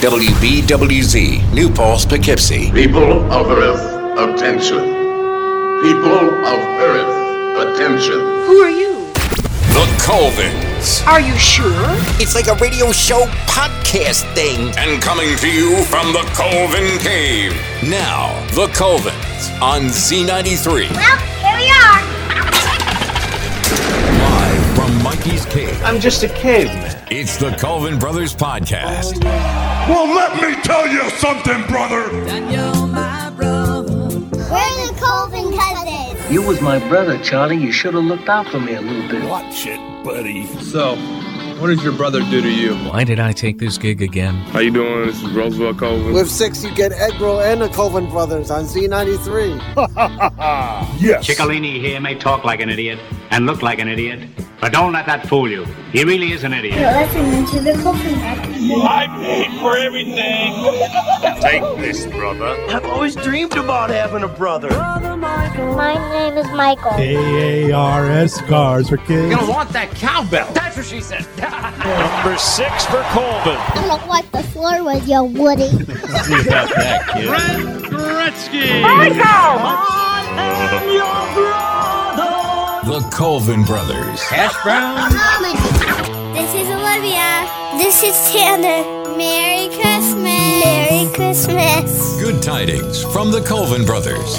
WBWZ, New Paltz, Poughkeepsie. People of Earth, attention. People of Earth, attention. Who are you? The Colvins. Are you sure? It's like a radio show podcast thing. And coming to you from the Colvin Cave. Now, The Colvins on Z93. Well, here we are. Live from Mikey's Cave. I'm just a caveman. It's the Colvin Brothers Podcast. Well, let me tell you something, brother. We're the Colvin Cousins. You was my brother, Charlie. You should have looked out for me a little bit. Watch it, buddy. So, what did your brother do to you? Why did I take this gig again? How you doing? This is Roosevelt Colvin. With six, you get Egg Roll and the Colvin Brothers on Z93. Yes. Ciccolini here may talk like an idiot and look like an idiot, but don't let that fool you. He really is an idiot. You're listening to the Colvin I paid for everything. Take this, brother. I've always dreamed about having a brother. My name is Michael. AARS Cars for Kids. You want that cowbell. That's what she said. Number six for Colvin. I'm gonna wipe the floor with your Woody. See about that, kid. Gretzky. Oh my God. The Colvin Brothers. Hash brown? This is Olivia. This is Tanner. Merry Christmas. Merry Christmas. Good tidings from the Colvin Brothers.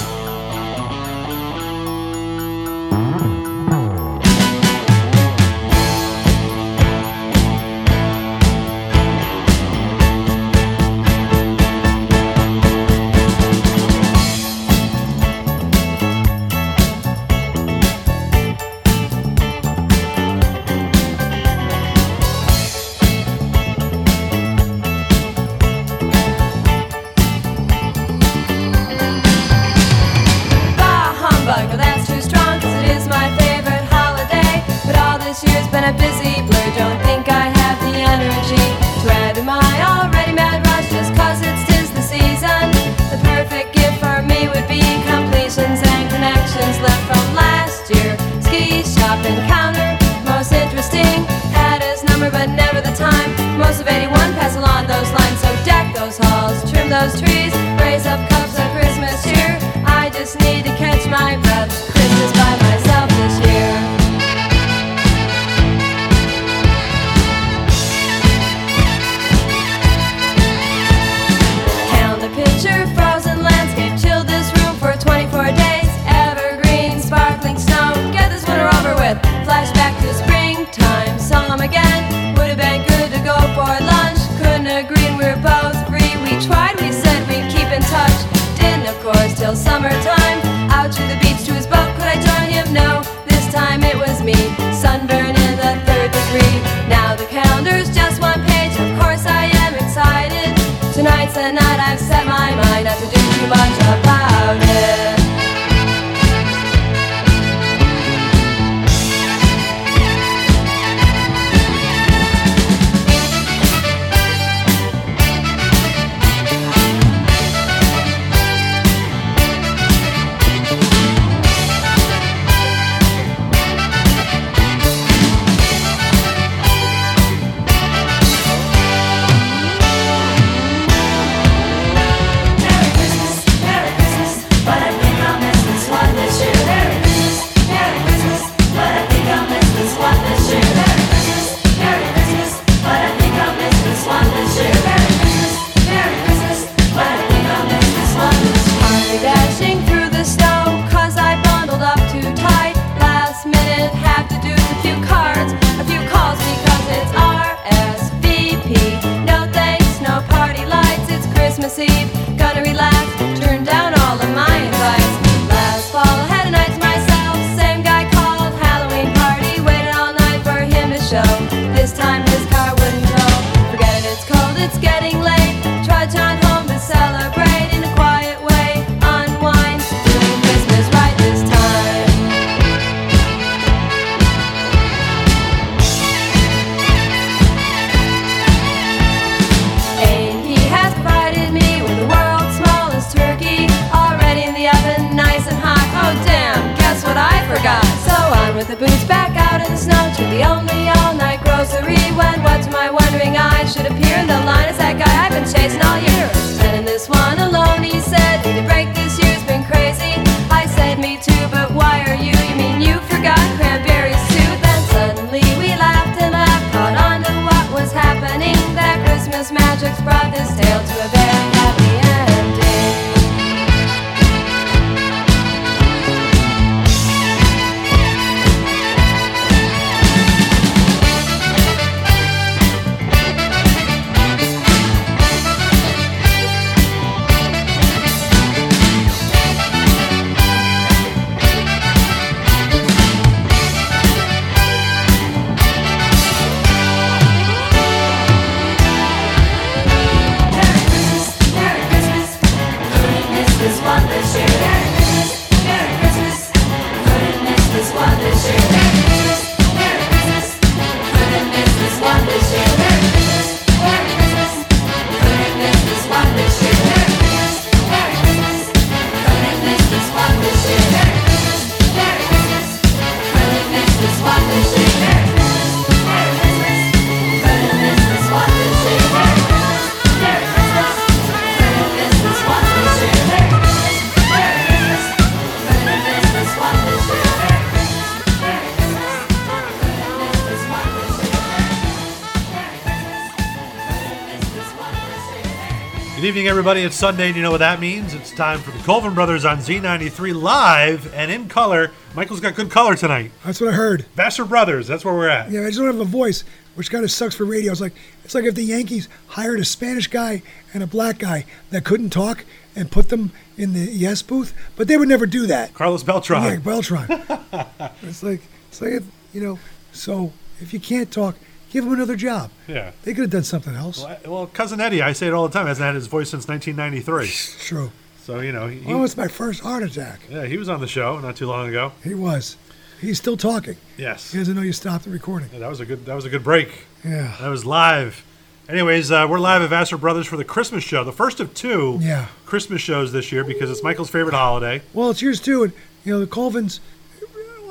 Everybody. It's Sunday, and you know what that means. It's time for the Colvin Brothers on Z93 live and in color. Michael's got good color tonight. That's what I heard. Vassar Brothers, that's where we're at. Yeah, I just don't have a voice, which kind of sucks for radio. It's like it's like if the Yankees hired a Spanish guy and a black guy that couldn't talk and put them in the yes booth, but they would never do that. Carlos Beltran. Yeah, Beltran. it's like it's like you know. So if you can't talk, give them another job. Yeah. They could have done something else. Well, I- well, cousin Eddie, I say it all the time, hasn't had his voice since 1993. True. So you know, he, Oh, it's my first heart attack. yeah, he was on the show not too long ago. He was. He's still talking. Yes, He doesn't know you stopped the recording. Yeah, that was a good. That was a good break. Yeah. That was live. Anyways, uh, we're live at Vassar Brothers for the Christmas show, the first of two Yeah. Christmas shows this year because it's Michael's favorite holiday. Well, it's yours too, and you know the Colvins.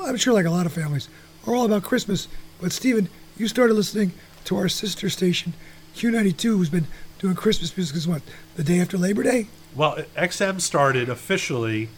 I'm sure, like a lot of families, are all about Christmas. But Stephen, you started listening to our sister station, Q92, who's been doing Christmas music. Is what the day after Labor Day? Well, XM started officially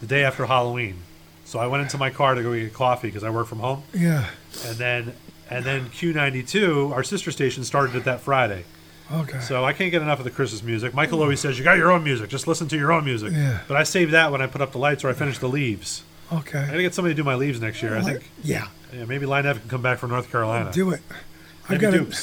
the day after Halloween. So I went into my car to go get coffee because I work from home, Yeah. and then and then Q92, our sister station, started it that Friday. Okay. So I can't get enough of the Christmas music. Michael always says you got your own music, just listen to your own music. Yeah. But I save that when I put up the lights or I finish the leaves. Okay. I gotta get somebody to do my leaves next year. I think Yeah. Yeah, maybe Line F can come back from North Carolina. Do it. I've Maybe got a.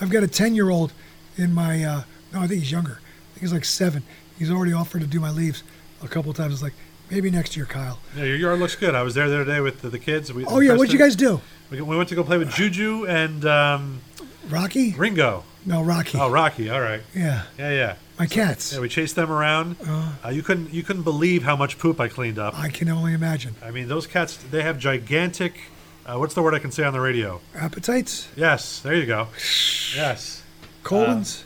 I've got a ten year old in my. Uh, no, I think he's younger. I think he's like seven. He's already offered to do my leaves a couple times. It's like maybe next year, Kyle. Yeah, your yard looks good. I was there the other day with the, the kids. We, Oh yeah, what'd you guys do? We, we went to go play with Juju and um, Rocky? Ringo. No, Rocky. Oh, Rocky. All right. Yeah, Yeah, yeah. my cats. Yeah, we chased them around. Uh, you couldn't you couldn't believe how much poop I cleaned up. I can only imagine. I mean, those cats they have gigantic. Uh, what's the word I can say on the radio? Appetites, Yes, there you go. Yes. colons.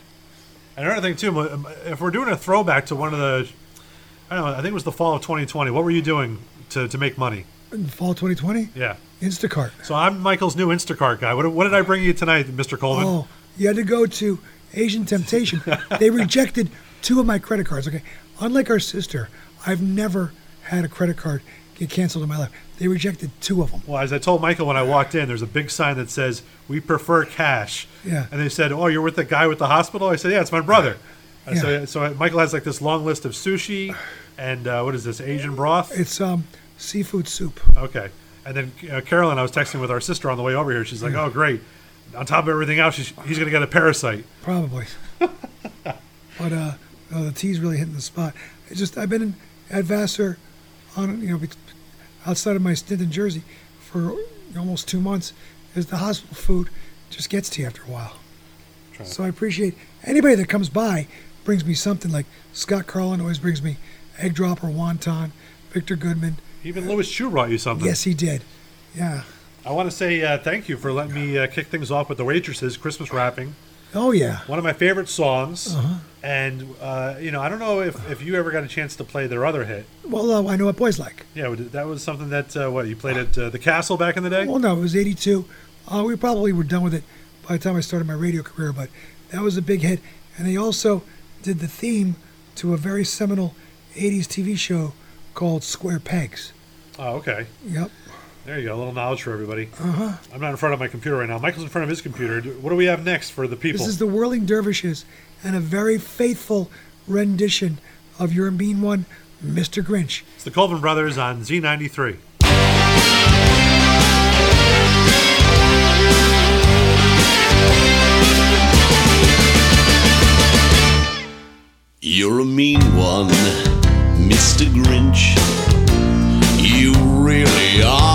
And another thing too, if we're doing a throwback to one of the, I don't know, I think it was the fall of 2020. What were you doing to, to make money? in fall 2020, Yeah. Instacart. So I'm Michael's new Instacart guy. What, what did I bring you tonight, Mr. Coleman? Oh, you had to go to Asian Temptation. they rejected two of my credit cards. Okay, unlike our sister, I've never had a credit card get canceled in my life. They rejected two of them. Well, as I told Michael when I walked in, there's a big sign that says "We prefer cash." Yeah. And they said, "Oh, you're with the guy with the hospital?" I said, "Yeah, it's my brother." And So, Yeah. so Michael has like this long list of sushi, and uh, what is this Asian broth? It's um seafood soup. Okay. And then uh, Carolyn, I was texting with our sister on the way over here. She's like, "Oh, great! On top of everything else, she's, he's going to get a parasite." Probably. but uh, no, the tea's really hitting the spot. It's just I've been in, at Vassar on you know outside of my stint in Jersey for almost two months. Is the hospital food just gets to you after a while. So I appreciate anybody that comes by brings me something like Scott Carlin always brings me egg drop or wonton. Victor Goodman. Even Louis Chu brought you something. Yes, he did. Yeah. I want to say uh, thank you for letting me uh, kick things off with the waitresses Christmas wrapping. Oh yeah. One of my favorite songs. Uh-huh. And uh, you know, I don't know if, if you ever got a chance to play their other hit. Well, uh, I know what boys like. Yeah, that was something that uh, what you played at uh, the Castle back in the day. Well, no, it was '82. Uh, we probably were done with it by the time I started my radio career, but that was a big hit. And they also did the theme to a very seminal '80s TV show called Square Pegs. Oh, okay. Yep. There you go. A little knowledge for everybody. Uh-huh. I'm not in front of my computer right now. Michael's in front of his computer. What do we have next for the people? This is the Whirling Dervishes and a very faithful rendition of your mean one, Mr. Grinch. It's the Colvin Brothers on Z93. You're a mean one, Mr. Grinch. You really are a heel. You're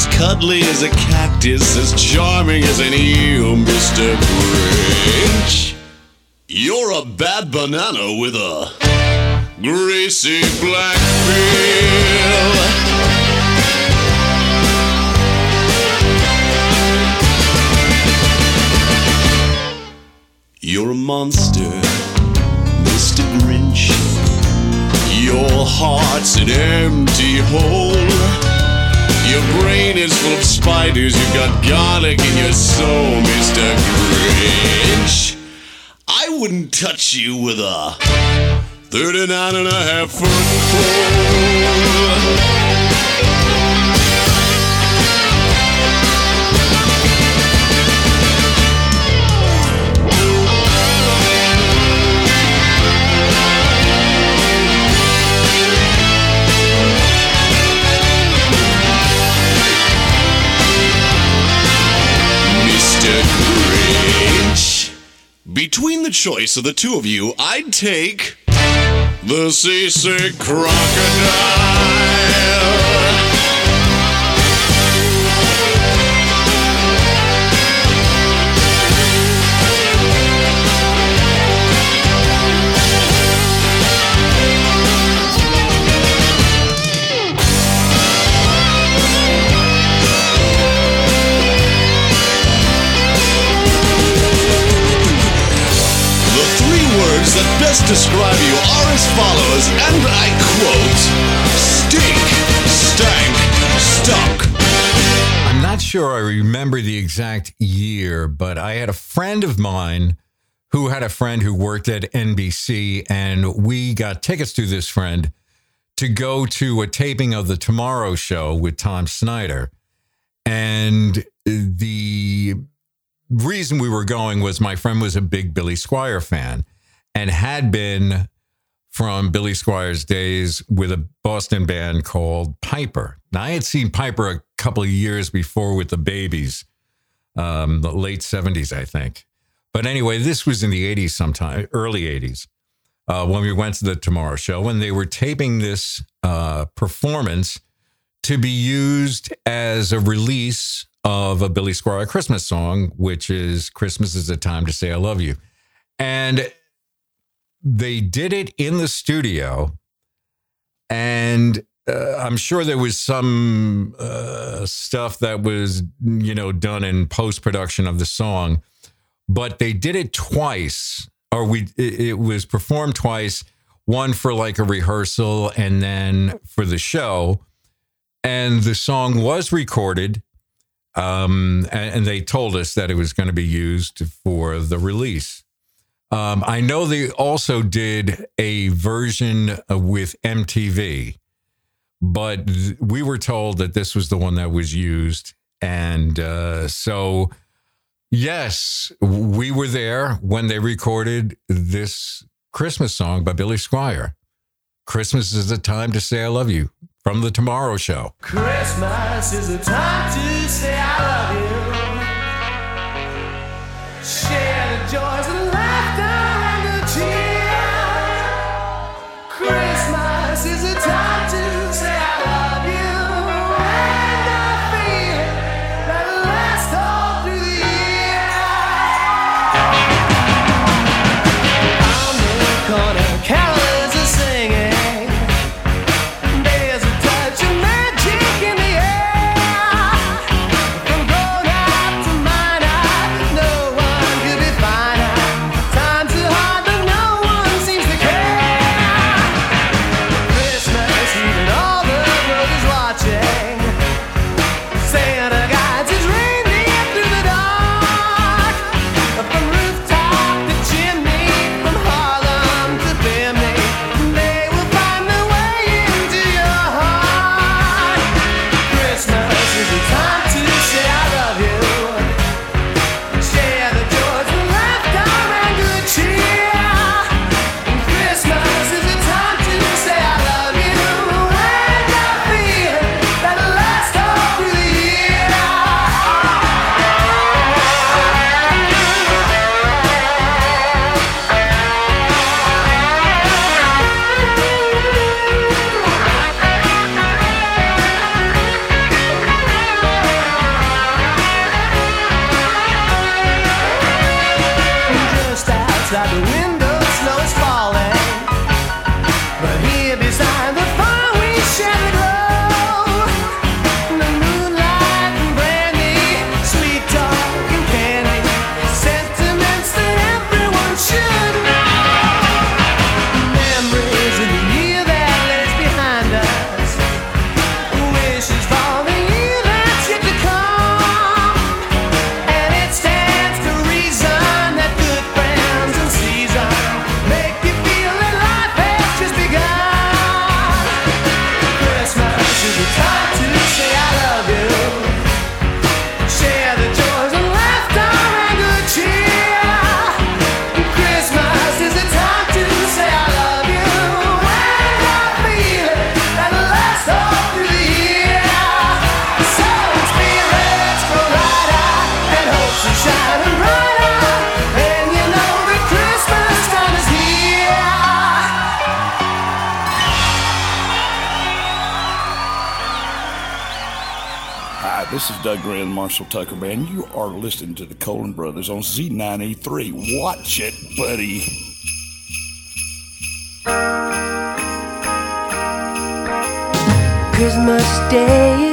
as cuddly as a cactus, as charming as an eel, Mr. Grinch. You're a bad banana with a greasy black peel. You're a monster, Mr. Grinch. Your heart's an empty hole. Your brain is full of spiders. You've got garlic in your soul, Mr. Grinch. I wouldn't touch you with a 39 and a half foot pole. Between the choice of the two of you, I'd take the seasick crocodile. Best describe you are as follows, and I quote Stink, stank, stunk. I'm not sure I remember the exact year, but I had a friend of mine who had a friend who worked at NBC, and we got tickets to this friend to go to a taping of The Tomorrow Show with Tom Snyder. And the reason we were going was my friend was a big Billy Squier fan and had been from Billy Squier's days with a Boston band called Piper. Now, I had seen Piper a couple of years before with the Babys, um, the late 70s, I think. But anyway, this was in the 80s sometime, early 80s, uh, when we went to the Tomorrow Show, and they were taping this uh, performance to be used as a release of a Billy Squier Christmas song, which is Christmas is a Time to Say I Love You. And they did it in the studio. And uh, I'm sure there was some uh, stuff that was, you know, done in post production of the song, but they did it twice, or we it, it was performed twice. One for like a rehearsal, and then for the show. And the song was recorded, um, and, and they told us that it was going to be used for the release. Um, I know they also did a version with MTV, but we were told that this was the one that was used. And uh, so, yes, we were there when they recorded this Christmas song by Billy Squier. Christmas is the time to say I love you from the Tomorrow Show. Christmas is a time to say I love you. Share the joys Marshall Tucker Band. You are listening to the Colvin Brothers on Z93. Watch it, buddy. Christmas Day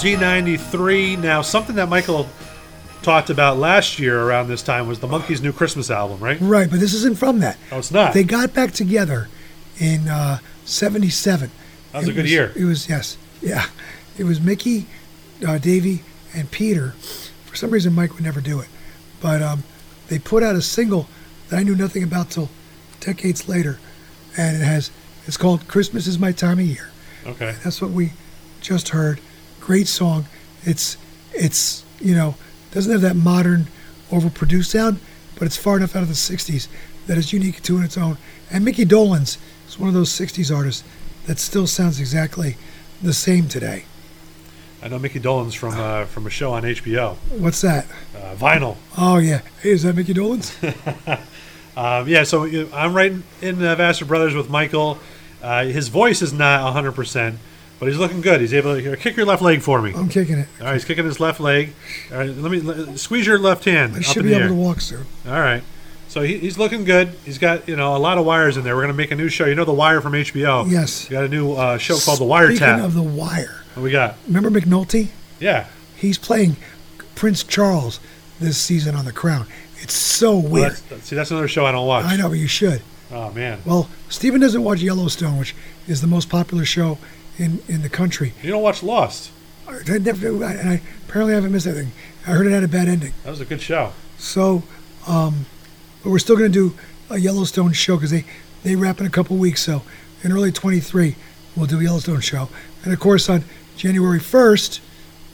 Z93. Now, something that Michael talked about last year around this time was the Monkees' new Christmas album, right? Right, but this isn't from that. Oh, it's not. They got back together in uh, 77. That was It a good year. It was, yes. Yeah. It was Mickey, uh, Davey, and Peter. For some reason, Mike would never do it. But um, they put out a single that I knew nothing about till decades later. And it has, it's called Christmas is My Time of Year. Okay. That's what we just heard. Great song. It's it's you know doesn't have that modern, overproduced sound, but it's far enough out of the '60s that is unique to its own. And Mickey Dolenz is one of those '60s artists that still sounds exactly the same today. I know Mickey Dolenz from uh, from a show on HBO, What's that? uh, Vinyl. Oh yeah. Hey, is that Mickey Dolenz? Um, yeah, so I'm right in uh, Vassar Brothers with Michael. Uh, his voice is not 100, percent but he's looking good. He's able to here, kick your left leg for me. I'm kicking it. All right, he's kicking his left leg. All right, let me let, squeeze your left hand. I up should be able air. to walk soon. All right. So he, he's looking good. He's got you know a lot of wires in there. We're gonna make a new show. You know the Wire from HBO. Yes. We got a new uh, show called The Wiretap. Speaking of the Wire, what we got? remember McNulty? Yeah. He's playing Prince Charles this season on The Crown. It's so Well, weird. that's, see, that's another show I don't watch. I know, but you should. Oh man. Well, Steven doesn't watch Yellowstone, which is the most popular show in, in the country. You don't watch Lost. I, I never- I- and I apparently haven't missed anything. I heard it had a bad ending. That was a good show. So, um, but we're still going to do a Yellowstone show because they, they wrap in a couple weeks. So, in early 23, we'll do a Yellowstone show. And of course, on January 1st,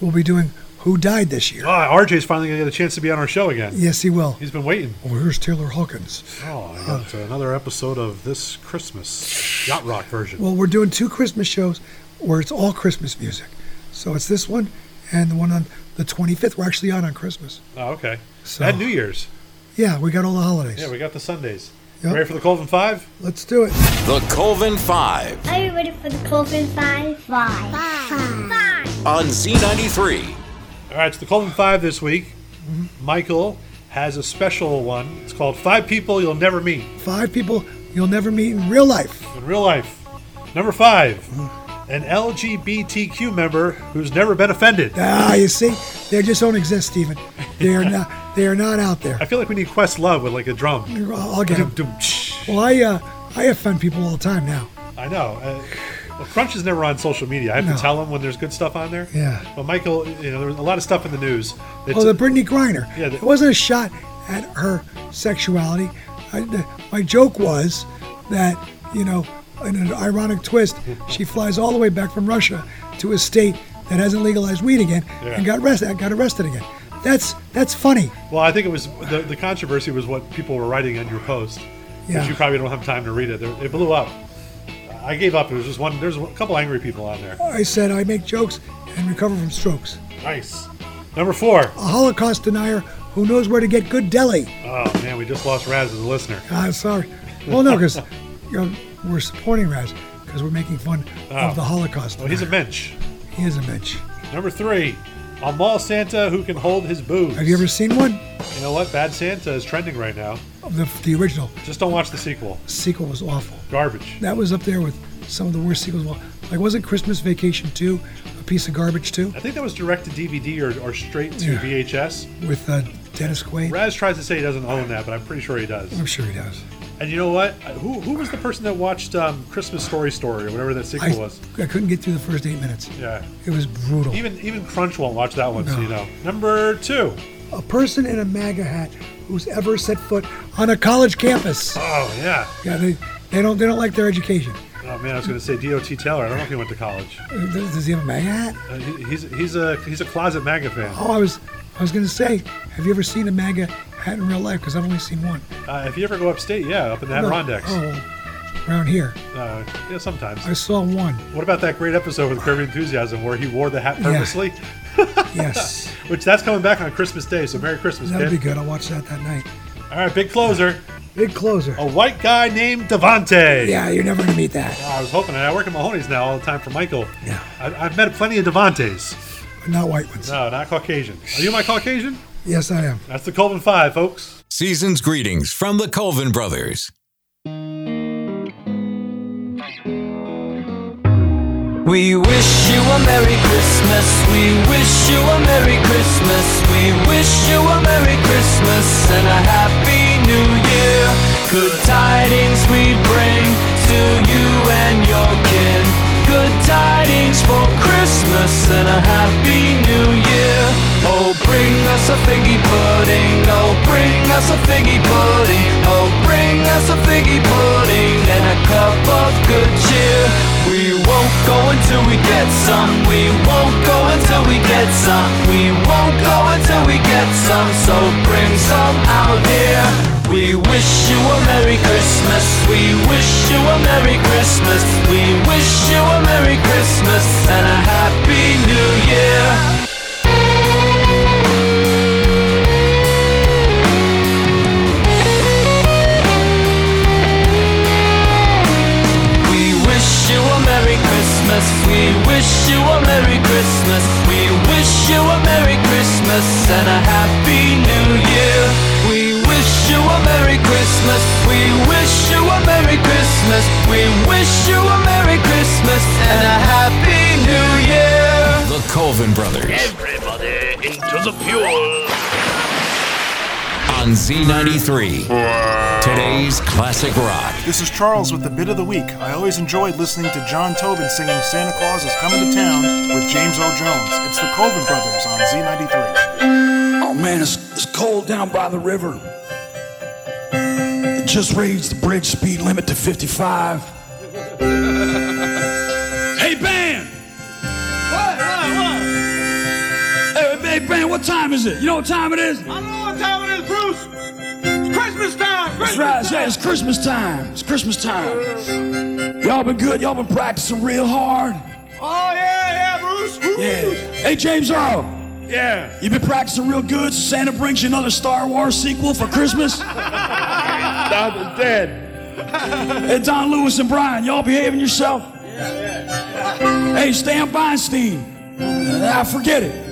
we'll be doing Who Died This Year. Oh, RJ's finally gonna get a chance to be on our show again. Yes, he will. He's been waiting. Oh, here's Taylor Hawkins. Oh, I got uh, another episode of this Christmas yacht rock version. Well, we're doing two Christmas shows where it's all Christmas music. So it's this one and the one on the 25th. We're actually on on Christmas. Oh, okay. So- and New Year's. Yeah, we got all the holidays. Yeah, we got the Sundays. Yep. Ready for the Colvin Five? Let's do it. The Colvin Five Are you ready for the Colvin Five? Five. Five. on Z93. All right, it's the Colvin Five this week. Michael has a special one. It's called Five People You'll Never Meet Five people you'll never meet in real life. in Real Life. Number five, an LGBTQ member who's never been offended. Ah, you see, they just don't exist, Stephen. They are not. They are not out there. I feel like we need Questlove with like a drum. I'll get shh. Well, I uh, I offend people all the time now. I know. Uh, well, Crunch is never on social media. I have No. to tell him when there's good stuff on there. Yeah. But Michael, you know, there was a lot of stuff in the news. It's, Oh, the Brittney Griner. Yeah, the- it wasn't a shot at her sexuality. I, the, my joke was that you know, in an ironic twist, she flies all the way back from Russia to a state that hasn't legalized weed again Yeah. and got arrested. Got arrested again. That's that's funny. well, I think it was the, the controversy was what people were writing on your post. Yeah. You probably don't have time to read it. It blew up. I gave up. There was just one. There's a couple angry people on there. I said I make jokes and recover from strokes. Nice. Number four. A Holocaust denier who knows where to get good deli. Oh man, we just lost Raz as a listener. Ah, sorry. Well, no, because you know, we're supporting Raz because we're making fun Oh. of the Holocaust. Well, he's a mensch. He is a mensch. Number three. A mall Santa who can hold his booze. Have you ever seen one? You know what? Bad Santa is trending right now. The, the original Just don't watch the sequel. sequel was awful. Garbage. That was up there with some of the worst sequels. Well, like wasn't Christmas Vacation 2 a piece of garbage too? I think that was direct to DVD or, or straight to Yeah. VHS. With uh, Dennis Quaid. Raz tries to say he doesn't own that, but I'm pretty sure he does. I'm sure he does. And you know what? Who who was the person that watched um, Christmas Story Story or whatever that sequel I, was? I couldn't get through the first eight minutes. Yeah. It was brutal. Even even Crunch won't watch that one, so No. you know. Number two. a person in a MAGA hat who's ever set foot on a college campus. Oh yeah. Yeah, they, they don't they don't like their education. Oh man, I was going to say D.O.T. Taylor. I don't know if he went to college. Uh, Does, does he have a MAGA hat? Uh, he, he's he's a he's a closet MAGA fan. Oh, I was I was gonna say, have you ever seen a MAGA hat in real life? Because I've only seen one. Uh, if you ever go upstate, yeah, up in the Adirondacks. Oh, around here, Uh, yeah, sometimes. I saw one. What about that great episode with Curb Your Enthusiasm where he wore the hat Yeah. purposely? Yes, Which that's coming back on Christmas Day, so Merry Christmas, that'll be good. I'll watch that that night. All right, big closer. Big closer. A white guy named Devante. Yeah, you're never gonna meet that. Oh, I was hoping. I work at Mahoney's now all the time for Michael. Yeah. I, I've met plenty of Devantes. Not white ones. No, not Caucasian. Are you my Caucasian? Yes, I am. That's the Colvin Five, folks. Season's greetings from the Colvin brothers. We wish you a Merry Christmas. We wish you a Merry Christmas. We wish you a Merry Christmas and a Happy New Year. Good tidings we bring to you and your kin. Good tidings for Christmas and a Happy New Year. Oh, bring us a figgy pudding. Oh, bring us a figgy pudding. Oh, bring us a figgy pudding and a cup of good cheer. We won't go until we get some. We won't go until we get some. We won't go until we get some. So bring some out here. We wish you a Merry Christmas. We wish you a Merry Christmas. We wish you a Merry Christmas and a Happy New Year. We wish you a Merry Christmas. We wish you a Merry Christmas and a Happy New Year. We wish you a Merry Christmas. We wish you a Merry Christmas. We wish you a Merry Christmas and a Happy New Year. The Colvin Brothers. Everybody into the fuel. On Z93. Today's classic rock. This is Charles with the bit of the week. I always enjoyed listening to John Tobin singing Santa Claus is Coming to Town with James Earl Jones. It's the Colvin Brothers on Z93. Oh man, it's, it's cold down by the river. It just raised the bridge speed limit to 55. hey, band! What? What? What? Hey, hey, band, what time is it? You know what time it is? I know what time Christmas time. That's right, time. yeah, it's Christmas time. It's Christmas time. Y'all been good? Y'all been practicing real hard? Oh yeah, yeah, Bruce. Woo. Yeah. Hey, James Earl. Yeah. You been practicing real good so Santa brings you another Star Wars sequel for Christmas? Dad is dead. Hey, Don Lewis and Brian, y'all behaving yourself? Yeah, yeah. Hey, Stan Feinstein. I forget it.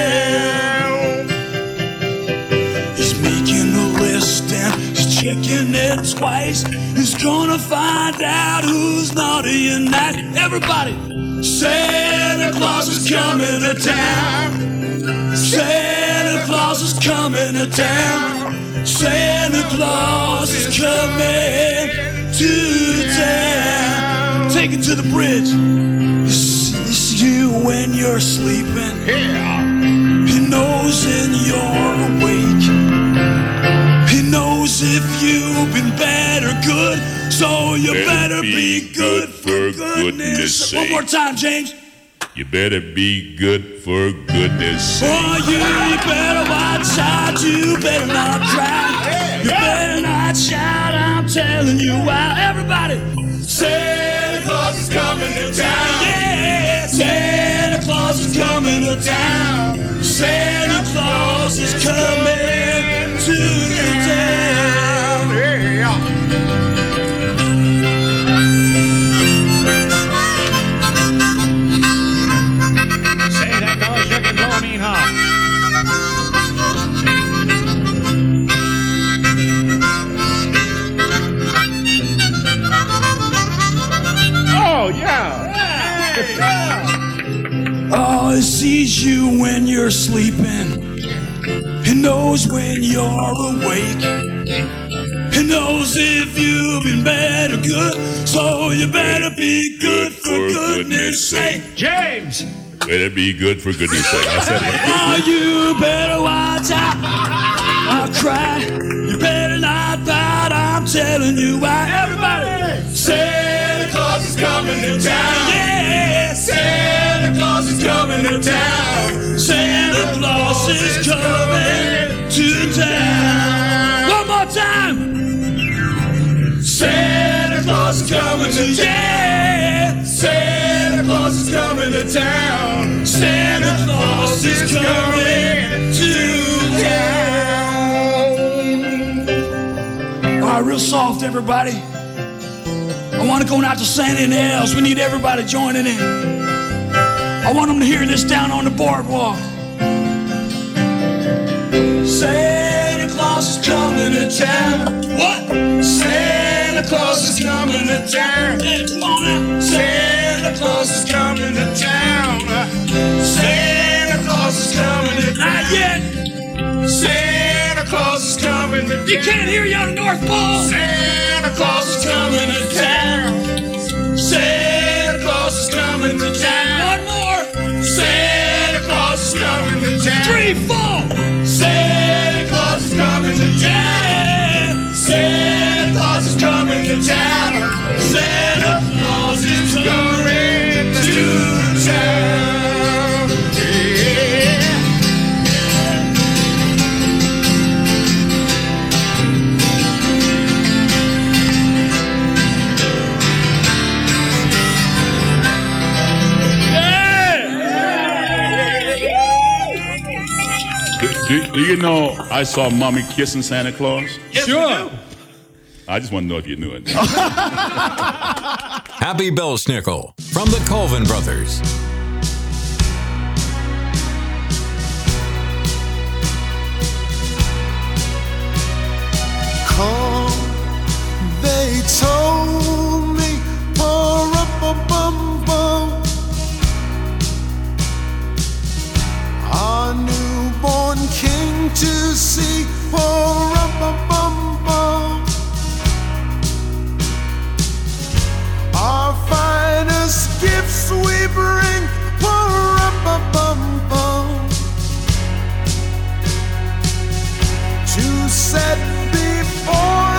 Checking it twice. He's gonna find out who's naughty and nice. Everybody, Santa Claus is coming to town. Santa Claus is coming to town. Santa Claus is coming to town. Take it to the bridge. It's, it's you when you're sleeping. He knows when you're awake. If you've been bad or good. So you better, be, good for goodness sake. One more time, James. You better be good for goodness sake. Oh, you, you better watch out. You better not cry. You better not shout. I'm telling you why. Everybody, Santa Claus is coming to town. Yeah, Santa Claus is coming to town. Santa Claus is coming to town. Yeah. Santa Claus sure can blow a mean hop. Oh yeah. Oh, he sees you when you're sleeping. He knows when you're awake. He knows if you've been bad or good. So you better be good for goodness sake. James. Better be good for goodness sake. I said it. Oh, you better watch out. I'll cry. You better not pout. I'm telling you why. Everybody, is coming to town. Yeah, Santa Claus is coming to town. Santa Claus is coming to town. One more time. Santa Claus is coming to town. Santa Claus is coming to town. Santa Claus is coming to town. All right, real soft, everybody. I want to go out to Santa elves. We need everybody joining in. I want them to hear this down on the boardwalk. Santa Claus is coming to town. What? Santa Claus is coming to town. Santa Claus is coming to town. Santa Claus is coming to Not yet. Santa Claus is coming to town. You can't hear you on the North Pole. Santa Claus is coming to town. Santa Claus is coming to town. One more. Santa Claus is coming to town. Three, four. Santa Claus is coming to town. Santa Claus is coming to town. Santa Claus is coming to town. Do, do, Do you know I saw mommy kissing Santa Claus? Sure. I just want to know if you knew it. Happy Belsnickel from the Colvin Brothers. Come, they told me, pour up a bum bum. Our newborn king to see, pour up a bum bum. Our finest gifts we bring, pour up a bum bum. To set before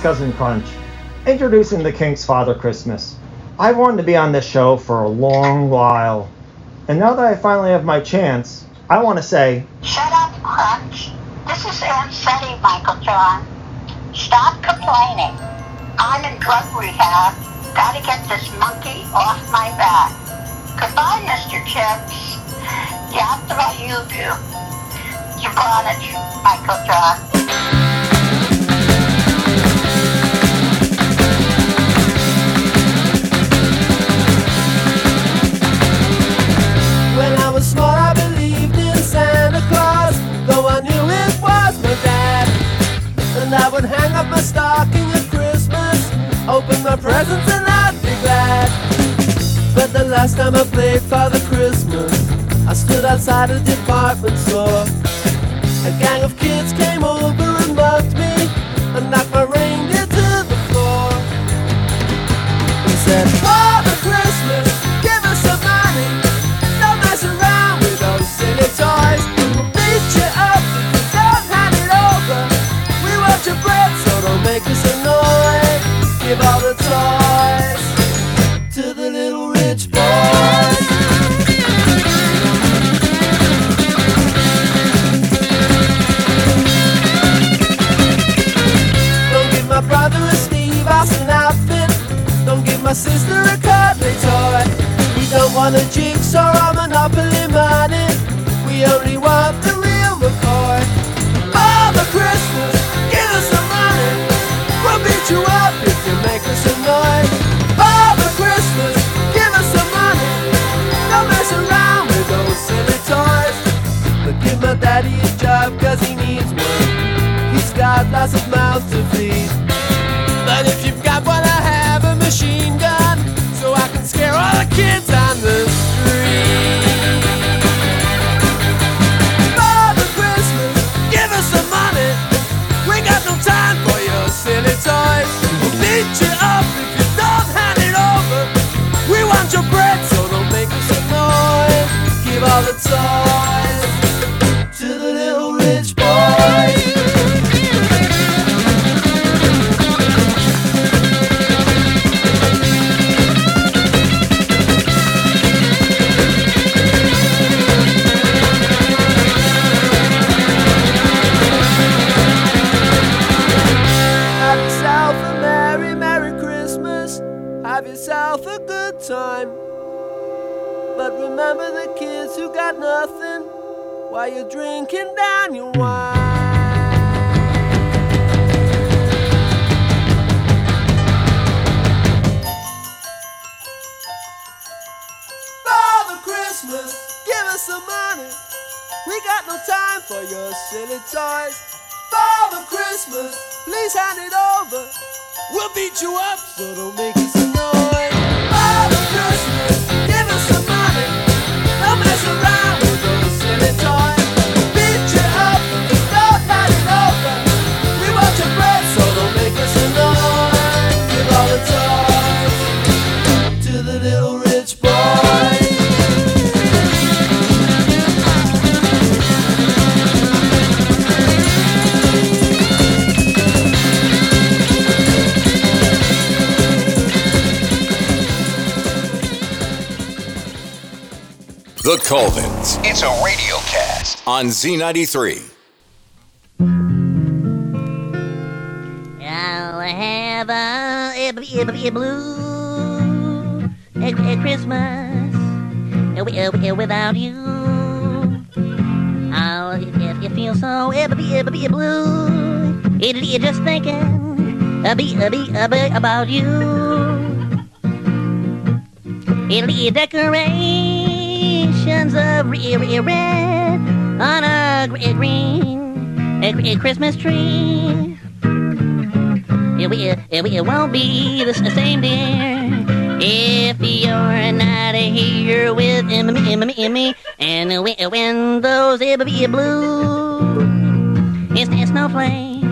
Cousin Crunch, introducing the Kinks' Father Christmas. I wanted to be on this show for a long while, and now that I finally have my chance, I want to say, Shut up, Crunch. This is Aunt Setty, Michael John. Stop complaining. I'm in drug rehab. Gotta get this monkey off my back. Goodbye, Mr. Chips. Yatra you do. Jabronic, Michael John. And I would hang up my stocking at Christmas, open my presents, and I'd be glad. But the last time I played Father Christmas, I stood outside a department store. A gang of kids came over and mugged me and knocked my reindeer to the floor. He said, for your silly toys. Father Christmas, please hand it over. We'll beat you up, so don't make us annoyed. The Colvins It's a radio cast. on Z93. I'll have a, a, a, a blue a, a Christmas uh, wi- uh, without you. I'll if you feel so a, a, a, a blue. It, it just thinking about you. It'll be decorations of re- re- red on a gr- green a, Christmas tree. It, it, it won't be the same, dear, if you're not here with me, me, me, me. And when, those blue, it's, snowflakes,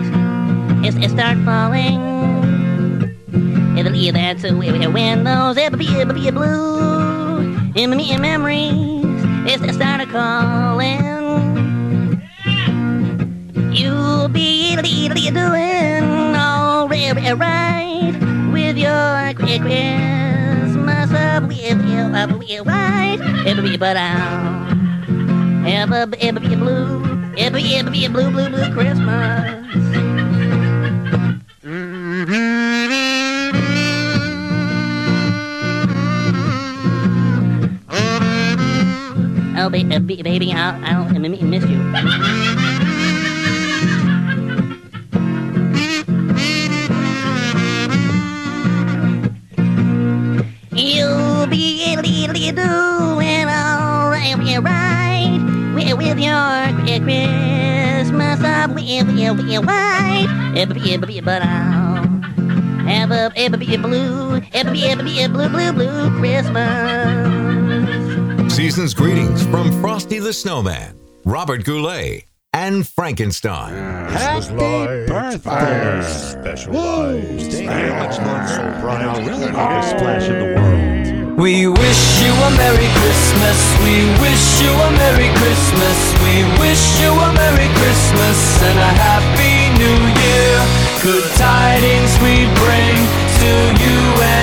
it's, it start falling. It'll be that's when those blue, in me memories, they start calling. You'll be doing all ri- right with your Chri- Christmas up with up with white. Be but I'll have be a blue, it'll be be a blue blue blue Christmas. Oh, ba- uh, ba- baby, I'll, I'll m- miss you. You'll be doing all right, right with, with your Christmas up with, with white. But I'll have a, a, a blue, a, a, a blue, blue, blue Christmas. Season's greetings from Frosty the Snowman, Robert Goulet, and Frankenstein. Happy birthday! Specialized. Alex Gonzo, Brian, really need a splash in the world. We wish you a Merry Christmas. We wish you a Merry Christmas. We wish you a Merry Christmas and a Happy New Year. Good tidings we bring to you and your kin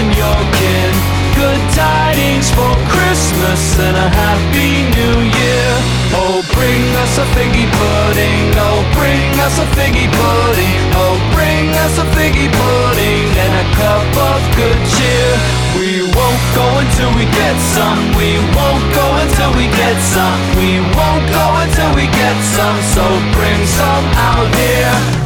good tidings for Christmas and a happy new year. Oh, bring us a figgy pudding. Oh, bring us a figgy pudding. Oh, bring us a figgy pudding and a cup of good cheer. We won't go until we get some. We won't go until we get some. We won't go until we get some. So bring some out here.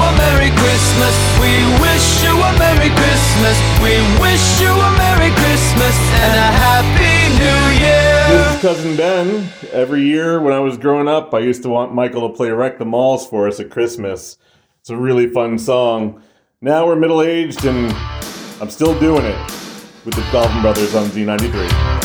a Merry Christmas. We wish you a Merry Christmas. We wish you a Merry Christmas and a Happy New Year. This is Cousin Ben. Every year when I was growing up, I used to want Michael to play Wreck the Malls for us at Christmas. It's a really fun song. Now we're middle aged and I'm still doing it with the Dolphin Brothers on Z93.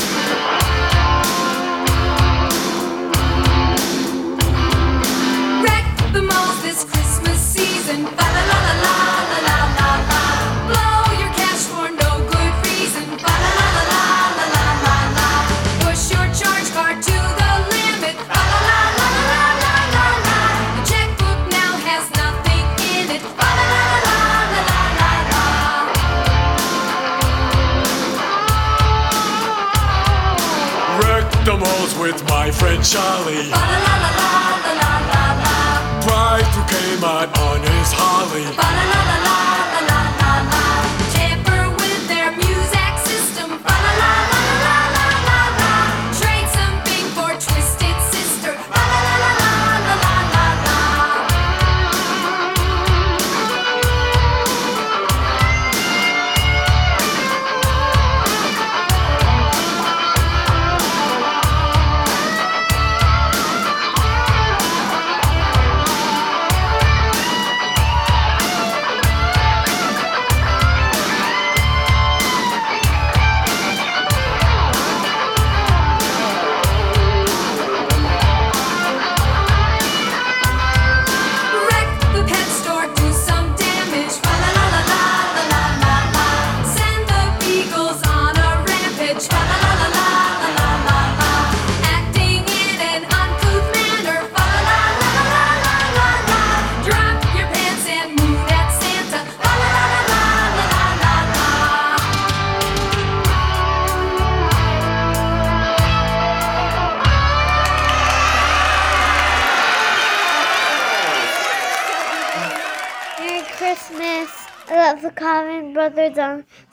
Charlie.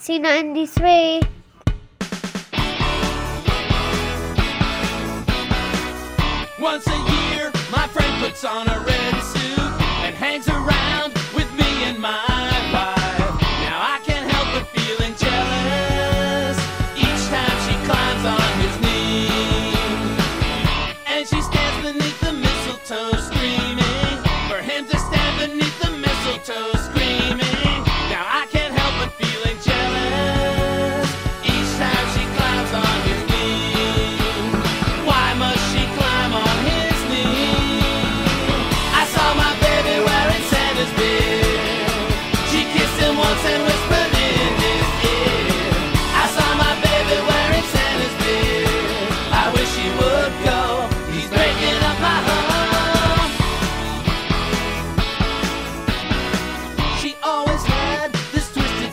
Sina in this way.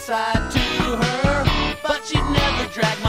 side to her, but she'd never drag my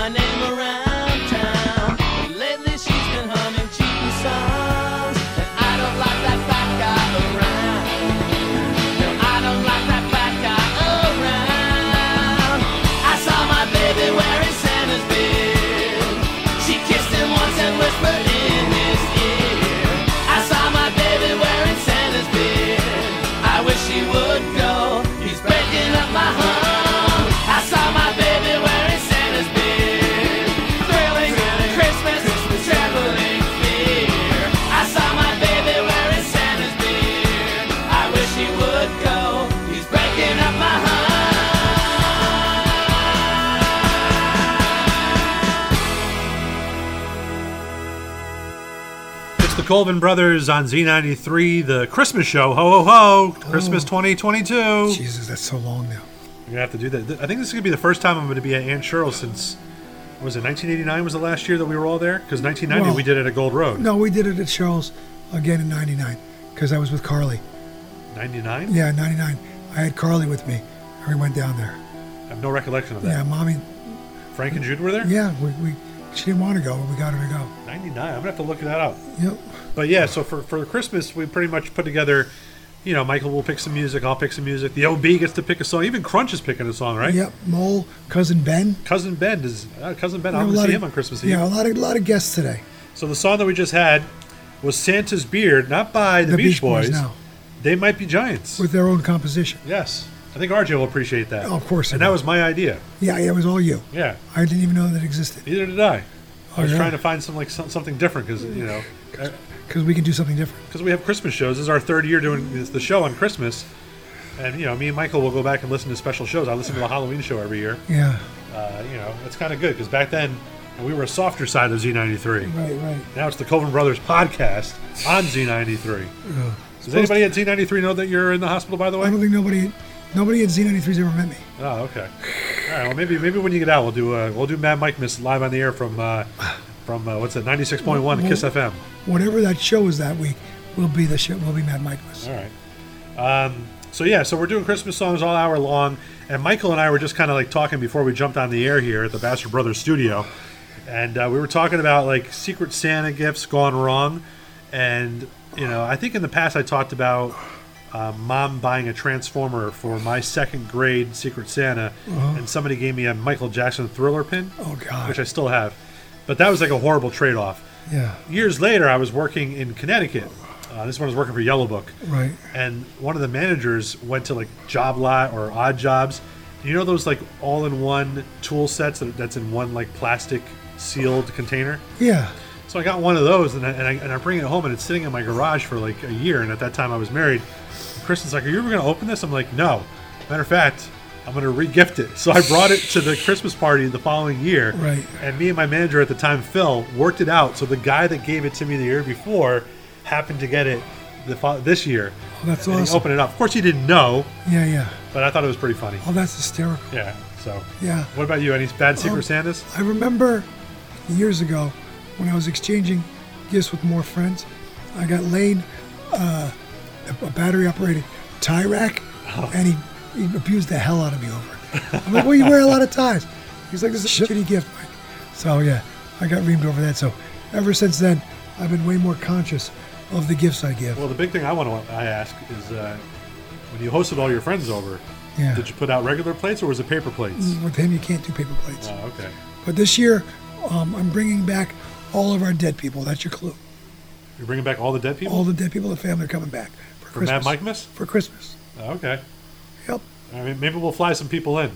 Colvin Brothers on Z93, the Christmas show. Ho, ho, ho. Oh. Christmas 2022. Jesus, that's so long now. You're going to have to do that. I think this is going to be the first time I'm going to be at Ann Cheryl since, was it 1989 was the last year that we were all there? Because 1990 well, we did it at Gold Road. No, we did it at Cheryl's again in 99 because I was with Carly. 99? Yeah, 99. I had Carly with me and we went down there. I have no recollection of that. Yeah, mommy. Frank and Jude were there? Yeah, we, we she didn't want to go, but we got her to go. 99. I'm going to have to look that up. Yep. But yeah, so for for Christmas we pretty much put together. You know, Michael will pick some music. I'll pick some music. The OB gets to pick a song. Even Crunch is picking a song, right? Yep. Mole, cousin Ben. Cousin Ben is uh, cousin Ben. I'm gonna lot see of- him on Christmas Eve. Yeah, a lot of lot of guests today. So the song that we just had was Santa's Beard, not by the, The Beach, Beach Boys, Boys. They might be giants. with their own composition. Yes. I think RJ will appreciate that. Oh, of course And that was my idea. Yeah, it was all you. Yeah. I didn't even know that existed. Neither did I. I Oh, was yeah? trying to find some like some, something different because you know Because we can do something different. because we have Christmas shows. This is our third year doing this, the show on Christmas, and you know me and Michael will go back and listen to special shows. I listen to the Halloween show every year. Yeah. Uh, you know it's kind of good because back then we were a softer side of Z93. Right, right. Now it's the Colvin Brothers podcast on Z93. Yeah. Does anybody at Z93 know that you're in the hospital? By the way. I don't think nobody nobody at Z93's ever met me. Oh, okay. All right. Well, maybe maybe when you get out, we'll do uh, we'll do Mad Mike Miss live on the air from uh, from uh, what's it ninety six point one Kiss FM. Whatever that show is that week will be the show. Will be Mad Mike. All right. Um, so yeah, so we're doing Christmas songs all hour long, and Michael and I were just kind of like talking before we jumped on the air here at the Bastard Brothers studio, and uh, we were talking about like Secret Santa gifts gone wrong, and you know I think in the past I talked about. Uh, mom buying a transformer for my second grade Secret Santa, Uh-huh. and somebody gave me a Michael Jackson Thriller pin, Oh God. which I still have. But that was like a horrible trade-off. Yeah. Years later, I was working in Connecticut. Uh, this one was working for Yellow Book, Right. and one of the managers went to like Job Lot or Odd Jobs. You know those like all-in-one tool sets that, that's in one like plastic sealed container. Yeah. So I got one of those, and I, and, I, and I bring it home, and it's sitting in my garage for like a year. And at that time, I was married. And Kristen's like, "Are you ever going to open this?" I'm like, "No." Matter of fact, I'm going to re-gift it. So I brought it to the Christmas party the following year. Right. And me and my manager at the time, Phil, worked it out. So the guy that gave it to me the year before happened to get it the this year. Oh, that's and awesome. He opened it up. Of course, he didn't know, Yeah, yeah. but I thought it was pretty funny. Oh, that's hysterical. Yeah. So. Yeah. What about you? Any bad Secret Um, Santas? I remember years ago when I was exchanging gifts with more friends. I got Lane uh, a, a battery operated tie rack, Oh. and he, he abused the hell out of me over it. I'm like, well, you wear a lot of ties. He's like, this is a shitty gift, Mike. So, yeah, I got reamed over that. So, ever since then, I've been way more conscious of the gifts I give. Well, the big thing I want to I ask is uh, when you hosted all your friends over, Yeah. did you put out regular plates or was it paper plates? With him, you can't do paper plates. Oh, okay. But this year, um, I'm bringing back all of our dead people. That's your clue. You're bringing back all the dead people All the dead people in the family are coming back for, for Christmas. Mad Mike For Christmas. Oh, okay. Yep. I mean, maybe we'll fly some people in.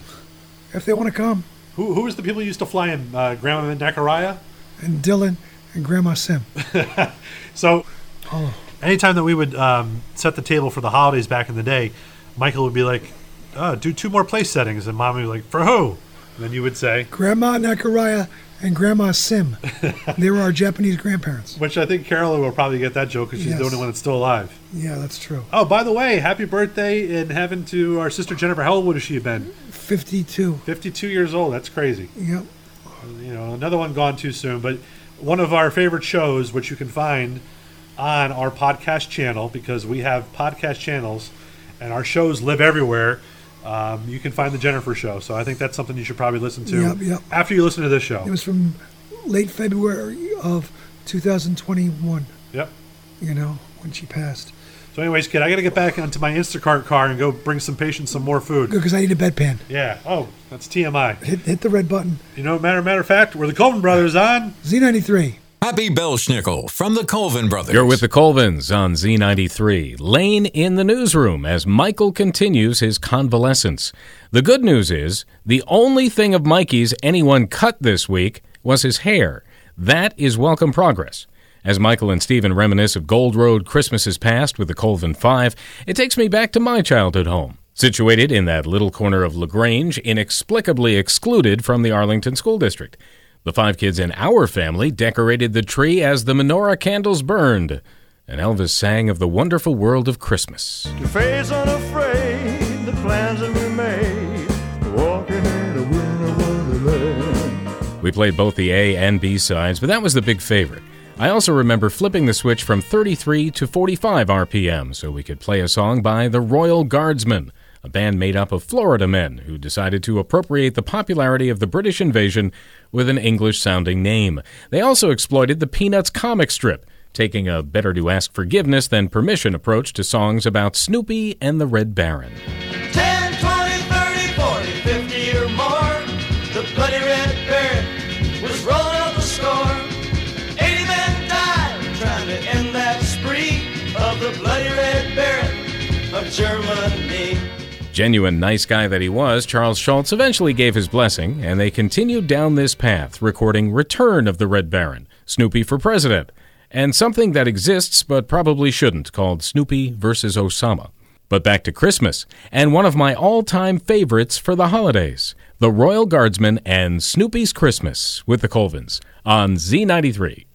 If they want to come. Who who was the people you used to fly in? Uh, Grandma Nakaria? And Dylan and Grandma Sim. So, Oh. anytime that we would um, set the table for the holidays back in the day, Michael would be like, oh, "Do two more place settings," and Mom would be like, "For who?" And then you would say, Grandma Nakaraya and Grandma Sim. they were our Japanese grandparents. which I think Carolyn will probably get that joke because she's Yes. the only one that's still alive. Yeah, that's true. Oh, by the way, happy birthday in heaven to our sister Jennifer. How old would she have been? 52. 52 years old. That's crazy. Yep. You know, another one gone too soon. But one of our favorite shows, which you can find on our podcast channel, because we have podcast channels and our shows live everywhere. Um, you can find the Jennifer Show. So I think that's something you should probably listen to Yep, yep. after you listen to this show. It was from late February of 2021, Yep. you know, when she passed. So, anyways, kid, I got to get back onto my Instacart car and go bring some patients some more food. Good, because I need a bedpan. Yeah. Oh, that's TMI. Hit, hit the red button. You know, matter matter of fact, we're the Colvin Brothers on Z93. Happy Belschnickel from the Colvin Brothers. You're with the Colvins on Z93. Lane in the newsroom as Michael continues his convalescence. The good news is the only thing of Mikey's anyone cut this week was his hair. That is welcome progress. As Michael and Stephen reminisce of Gold Road Christmases past with the Colvin Five, it takes me back to my childhood home. Situated in that little corner of LaGrange, inexplicably excluded from the Arlington School District. The five kids in our family decorated the tree as the menorah candles burned, and Elvis sang of the wonderful world of Christmas. To face unafraid the plans that we made, walking in a winter wonderland. We played both the A and B sides, but that was the big favorite. I also remember flipping the switch from 33 to 45 RPM so we could play a song by the Royal Guardsmen, a band made up of Florida men who decided to appropriate the popularity of the British invasion with an English sounding name. They also exploited the Peanuts comic strip, taking a better to ask forgiveness than permission approach to songs about Snoopy and the Red Baron. 10, Genuine nice guy that he was, Charles Schulz eventually gave his blessing, and they continued down this path, recording Return of the Red Baron, Snoopy for President, and something that exists but probably shouldn't, called Snoopy versus Osama. But back to Christmas, and one of my all time favorites for the holidays The Royal Guardsmen and Snoopy's Christmas with the Colvins on Z93.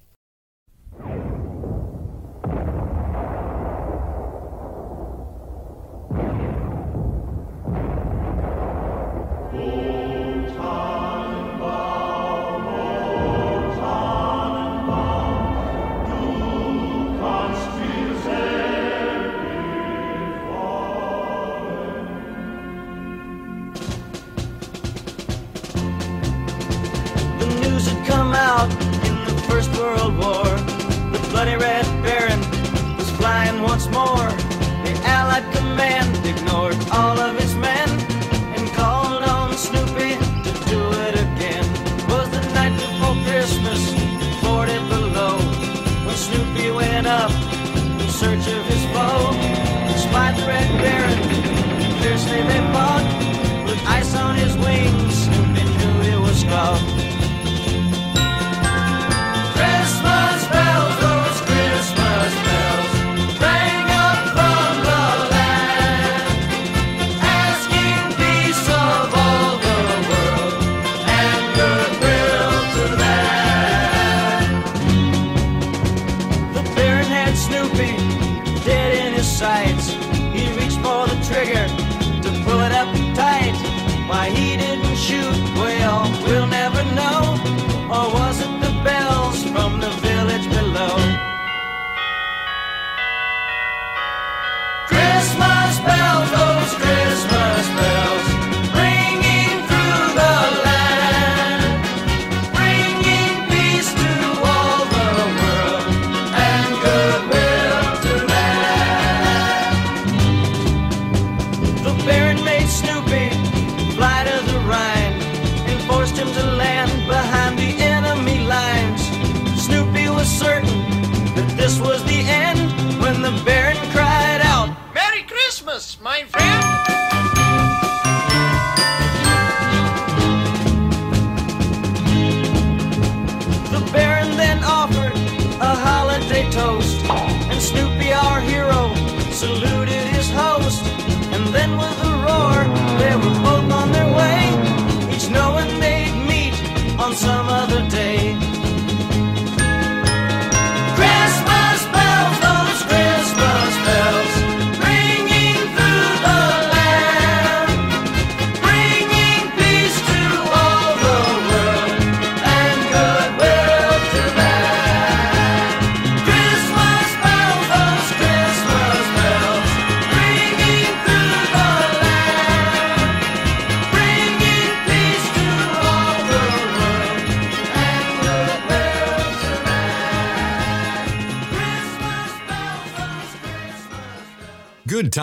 Out in the First World War. The bloody red baron was flying once more. The Allied command ignored all of his men and called on Snoopy to do it again. Was the night before Christmas, 40 below, when Snoopy went up in search of his foe. Spied the red baron, fiercely they fought.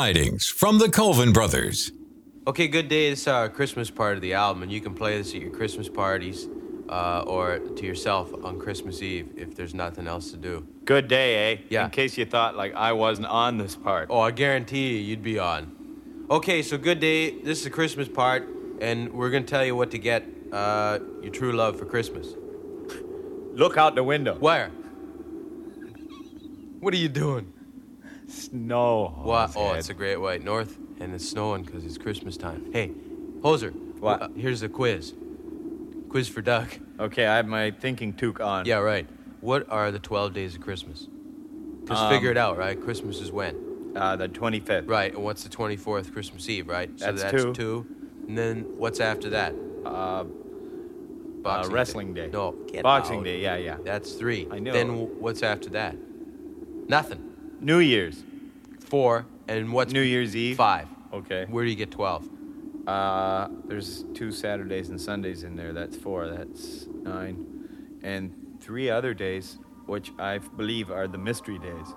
Tidings from the Colvin brothers. Okay, good day. This is our Christmas part of the album, and you can play this at your Christmas parties uh, or to yourself on Christmas Eve if there's nothing else to do. Good day, eh? Yeah. In case you thought like I wasn't on this part. Oh, I guarantee you, you'd be on. Okay, so good day. This is the Christmas part, and we're gonna tell you what to get uh, your true love for Christmas. Look out the window. Where? What are you doing? Snow. What? Oh, it's a great white north, and it's snowing because it's Christmas time. Hey, Hoser. What? Uh, here's a quiz. Quiz for Doug. Okay, I have my thinking toque on. Yeah, right. What are the 12 days of Christmas? Just Um, figure it out, right? Christmas is when? Uh, the 25th. Right, and what's the 24th? Christmas Eve, right? So That's that's two. two. And then what's after that? Uh, Boxing wrestling day. No, get Boxing out. Day, yeah, yeah. That's three. I know. Then w- what's after that? Nothing. New Year's. Four. And what's New Year's Eve? Five. Okay. Where do you get 12? Uh, there's two Saturdays and Sundays in there. That's four. That's nine. And three other days, which I believe are the mystery days.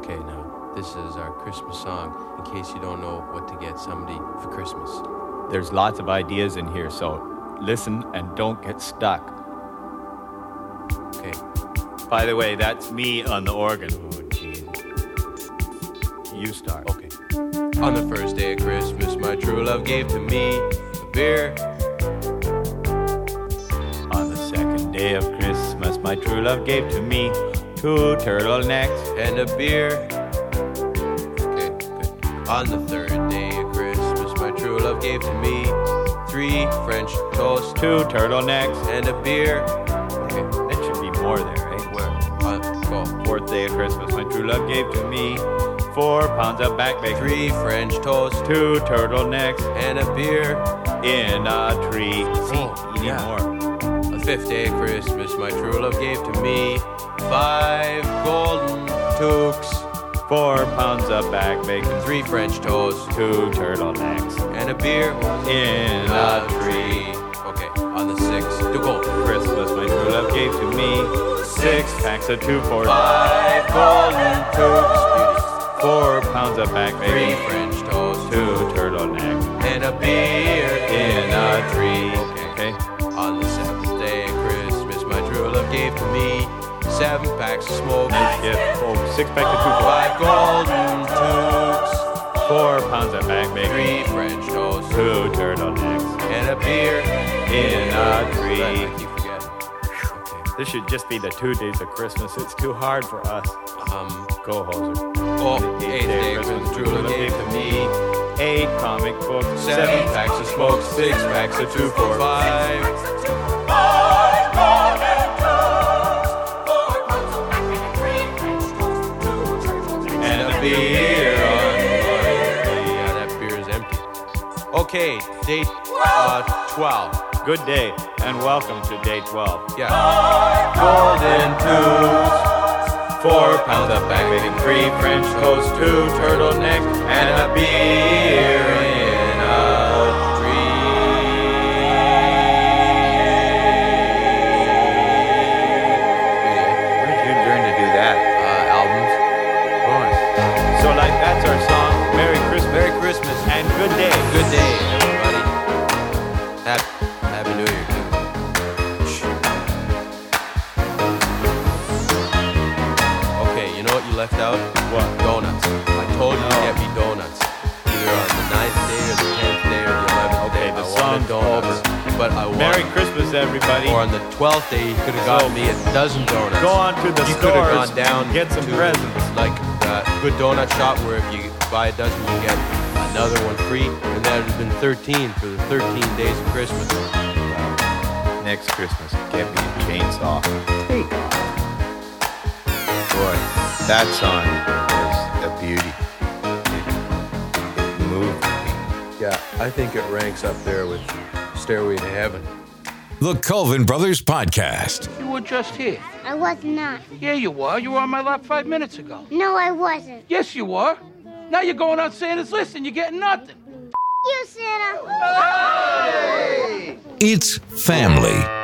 Okay, now, this is our Christmas song in case you don't know what to get somebody for Christmas. There's lots of ideas in here, so listen and don't get stuck. By the way, that's me on the organ. Oh. You start. Okay. On the first day of Christmas, my true love gave to me a beer. On the second day of Christmas, my true love gave to me two turtlenecks and a beer. Okay, good. On the third day of Christmas, my true love gave to me three French toast, two turtlenecks, and a beer. Love gave to me four pounds of back bacon, Three French toast two turtlenecks and a beer. in a tree. See, Oh, you need yeah. more. On the fifth day of Christmas, my true love gave to me five golden toques, Four pounds of back bacon, three French toast, two turtlenecks and a beer. in A a tree. Okay, on the sixth, to go. Christmas, my true love gave to me six packs of two four, Five four pounds of back three French toast, two turtlenecks and a beer in a tree. Okay. Okay. On the seventh day of Christmas, my true love gave to me seven packs of smoke, Nice gift. Oh, six packs of two five golden toques, four pounds of back three French toast, two turtlenecks and a beer in a tree. This should just be the two days of Christmas. It's too hard for us. Um. Go, Hoser. Oh, eighth day of Christmas, love gave to me Eight comic books, seven packs of smokes, six packs of two, four, five. And a beer. Yeah, that beer is empty. Okay, date uh, 12. Good day, and welcome to day 12. Yeah. Golden tubes. Four pounds of bacon, three French toast, two turtlenecks, and a beer But I Merry Christmas, everybody. or on the 12th day, you could have gotten me a dozen donuts. Go on to the you could have gone down and get some to, presents. like the good donut shop where if you buy a dozen you get another one free and that would have been 13 for the 13 days of christmas Next Christmas, get me a chainsaw. Take off. Boy, that song is a beauty. It moved me. yeah i think it ranks up there with stairway to heaven The Colvin Brothers Podcast. You were just here. I was not. Yeah, you were. You were on my lap five minutes ago. No, I wasn't. Yes, you were. Now you're going on Santa's list and you're getting nothing. You, Santa. It's family.